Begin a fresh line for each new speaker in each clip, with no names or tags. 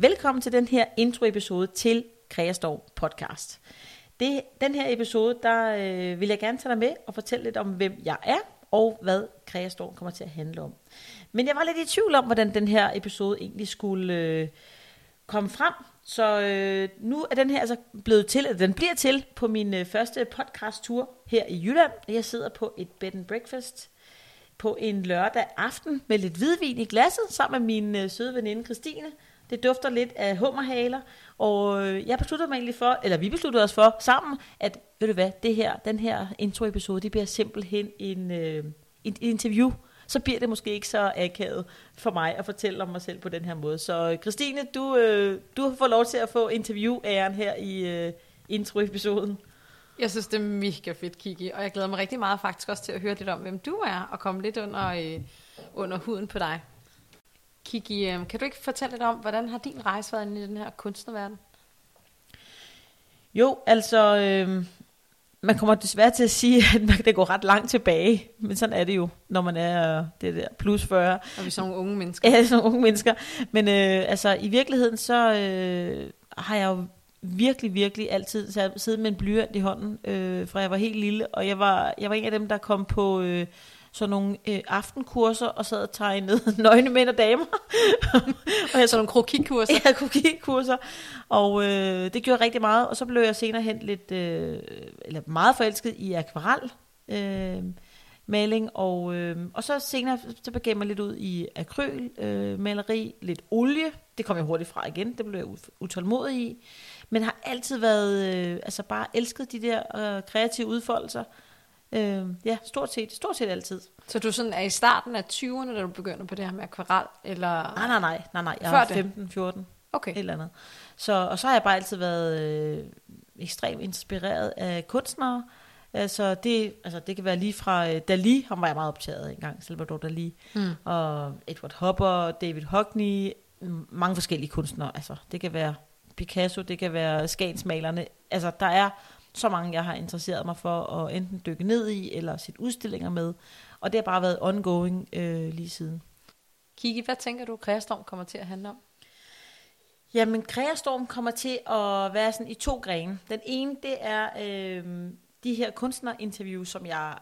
Velkommen til den her introepisode til Kreastor podcast. Det, den her episode, der øh, vil jeg gerne tage dig med og fortælle lidt om, hvem jeg er, og hvad Kreastor kommer til at handle om. Men jeg var lidt i tvivl om, hvordan den her episode egentlig skulle øh, komme frem. Så øh, nu er den her altså blevet til, eller den bliver til på min øh, første podcast-tur her i Jylland. Jeg sidder på et bed and breakfast på en lørdag aften med lidt hvidvin i glasset, sammen med min øh, søde veninde Christine. Det dufter lidt af hummerhaler, og øh, jeg besluttede mig egentlig for, eller vi besluttede os for sammen, at ved du hvad, det her, den her intro-episode, det bliver simpelthen en, øh, en interview. Så bliver det måske ikke så akavet for mig at fortælle om mig selv på den her måde. Så øh, Christine, du, øh, du får lov til at få interview-æren her i øh, intro-episoden.
Jeg synes, det er mega fedt, Kiki, og jeg glæder mig rigtig meget faktisk også til at høre lidt om, hvem du er, og komme lidt under, øh, under huden på dig. Kiki, øh, kan du ikke fortælle lidt om, hvordan har din rejse været i den her kunstnerverden?
Jo, altså, øh, man kommer desværre til at sige, at man, det går ret langt tilbage, men sådan er det jo, når man er det der plus 40.
Og vi er sådan unge mennesker.
Ja, sådan unge mennesker. Men øh, altså, i virkeligheden, så øh, har jeg jo virkelig, virkelig altid siddet med en blyant i hånden, øh, fra jeg var helt lille, og jeg var, jeg var en af dem, der kom på... Øh, sådan nogle øh, aftenkurser, og sad og tegnede nøgne mænd og damer.
og jeg sådan nogle krokikurser.
Ja, krokikurser. Og øh, det gjorde rigtig meget, og så blev jeg senere hen lidt, øh, eller meget forelsket i akvarel. Øh, maling, og, øh, og så senere så begav mig lidt ud i akryl, øh, maleri, lidt olie, det kom jeg hurtigt fra igen, det blev jeg utålmodig i, men har altid været, øh, altså bare elsket de der øh, kreative udfoldelser, Øh, ja, stort set, stort set altid.
Så du sådan er i starten af 20'erne, da du begynder på det her med akvarel? Eller?
Nej, nej, nej, nej, nej. jeg er 15, 14, okay. et eller andet. Så, og så har jeg bare altid været øh, ekstremt inspireret af kunstnere. Altså det, altså det kan være lige fra øh, Dali, ham var jeg meget optaget af engang, Salvador Dali, mm. og Edward Hopper, David Hockney, mange forskellige kunstnere. Altså det kan være Picasso, det kan være Skansmalerne. Altså der er så mange, jeg har interesseret mig for at enten dykke ned i, eller sætte udstillinger med. Og det har bare været ongoing øh, lige siden.
Kiki, hvad tænker du, Kreastorm kommer til at handle om?
Jamen, Kreastorm kommer til at være sådan i to grene. Den ene, det er øh, de her kunstnerinterviews, som jeg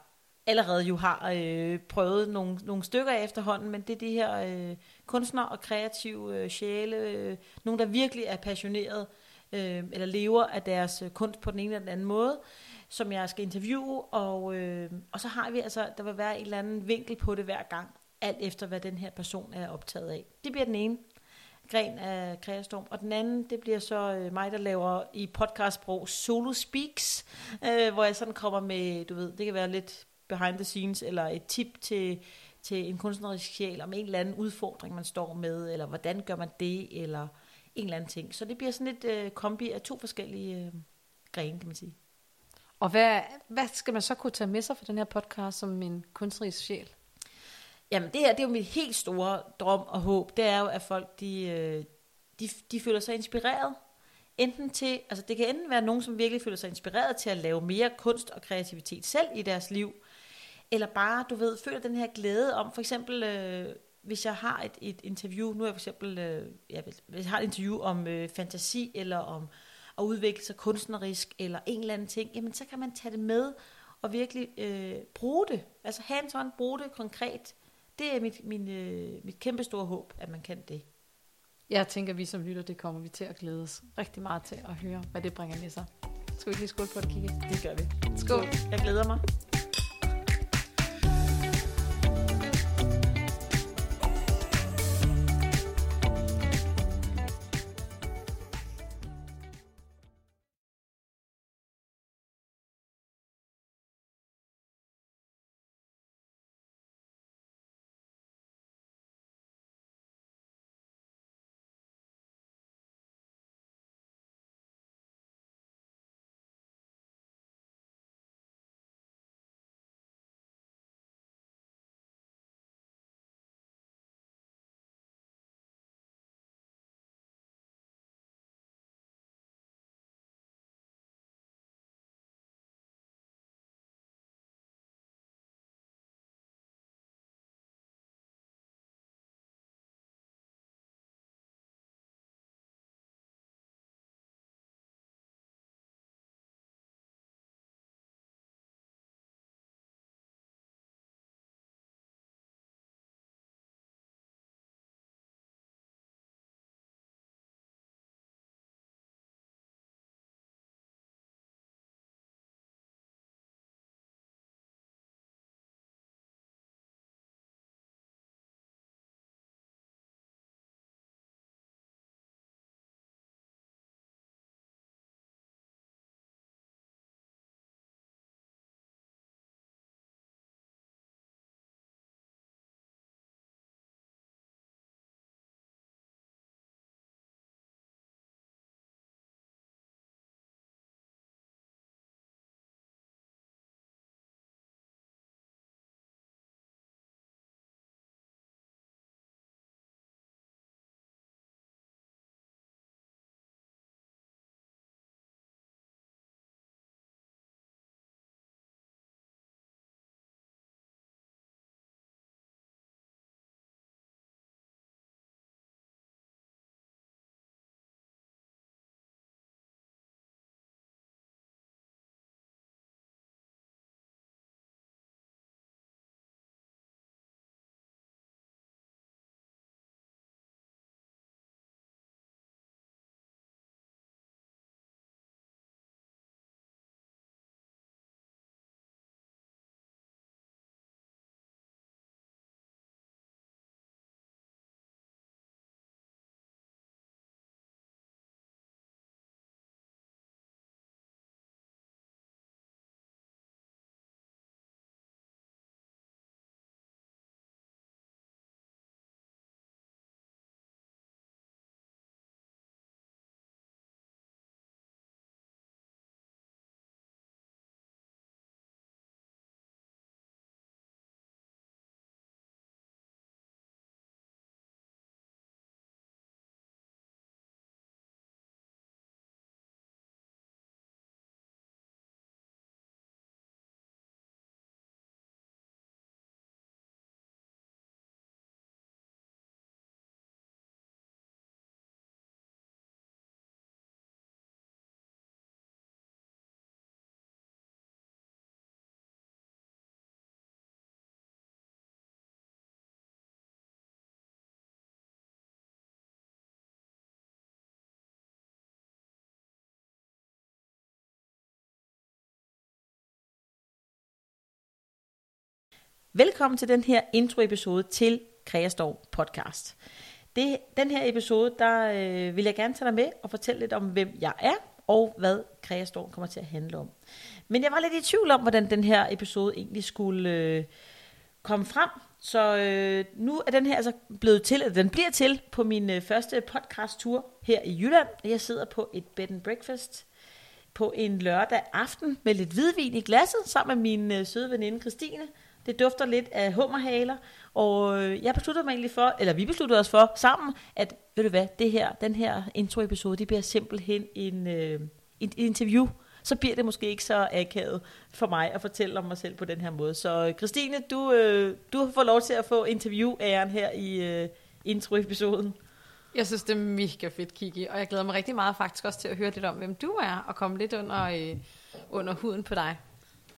allerede jo har øh, prøvet nogle, nogle stykker af efterhånden, men det er de her øh, kunstnere og kreative øh, sjæle, øh, nogen der virkelig er passioneret øh, eller lever af deres øh, kunst på den ene eller den anden måde, som jeg skal interviewe, og, øh, og så har vi altså, der vil være en eller anden vinkel på det hver gang, alt efter hvad den her person er optaget af. Det bliver den ene gren af Kreastorm, og den anden, det bliver så øh, mig, der laver i podcastsprog solo speaks, øh, hvor jeg sådan kommer med, du ved, det kan være lidt behind the scenes, eller et tip til, til en kunstnerisk sjæl om en eller anden udfordring, man står med, eller hvordan gør man det, eller en eller anden ting. Så det bliver sådan et øh, kombi af to forskellige øh, grene, kan man sige.
Og hvad, hvad skal man så kunne tage med sig for den her podcast som en kunstnerisk sjæl?
Jamen det her, det er jo mit helt store drøm og håb, det er jo, at folk de, øh, de, de føler sig inspireret. Enten til, altså det kan enten være nogen, som virkelig føler sig inspireret til at lave mere kunst og kreativitet selv i deres liv, eller bare, du ved, føler den her glæde om, for eksempel, øh, hvis jeg har et, et interview, nu er jeg for eksempel, øh, ja, hvis jeg har et interview om øh, fantasi, eller om at udvikle sig kunstnerisk, eller en eller anden ting, jamen så kan man tage det med, og virkelig øh, bruge det. Altså hands on, bruge det konkret. Det er mit, min, øh, mit kæmpe store håb, at man kan det.
Jeg tænker, at vi som lytter, det kommer vi til at glæde os rigtig meget til at høre, hvad det bringer med sig. Skal vi lige skåle på det, Kiki?
Det gør vi.
Skål.
Jeg glæder mig. Velkommen til den her intro-episode til Kreastorm podcast. Det, den her episode, der øh, vil jeg gerne tage dig med og fortælle lidt om, hvem jeg er, og hvad Kreastorm kommer til at handle om. Men jeg var lidt i tvivl om, hvordan den her episode egentlig skulle øh, komme frem. Så øh, nu er den her altså blevet til, eller den bliver til på min øh, første podcast-tur her i Jylland. Jeg sidder på et bed and breakfast på en lørdag aften med lidt hvidvin i glasset, sammen med min øh, søde veninde Christine. Det dufter lidt af hummerhaler, og øh, jeg besluttede mig egentlig for, eller vi besluttede os for sammen, at ved du hvad, det her, den her introepisode, det bliver simpelthen en, øh, en interview. Så bliver det måske ikke så akavet for mig at fortælle om mig selv på den her måde. Så øh, Christine, du, øh, du får lov til at få interview-æren her i øh.
Jeg synes, det er mega fedt, Kiki, og jeg glæder mig rigtig meget faktisk også til at høre lidt om, hvem du er, og komme lidt under, øh, under huden på dig.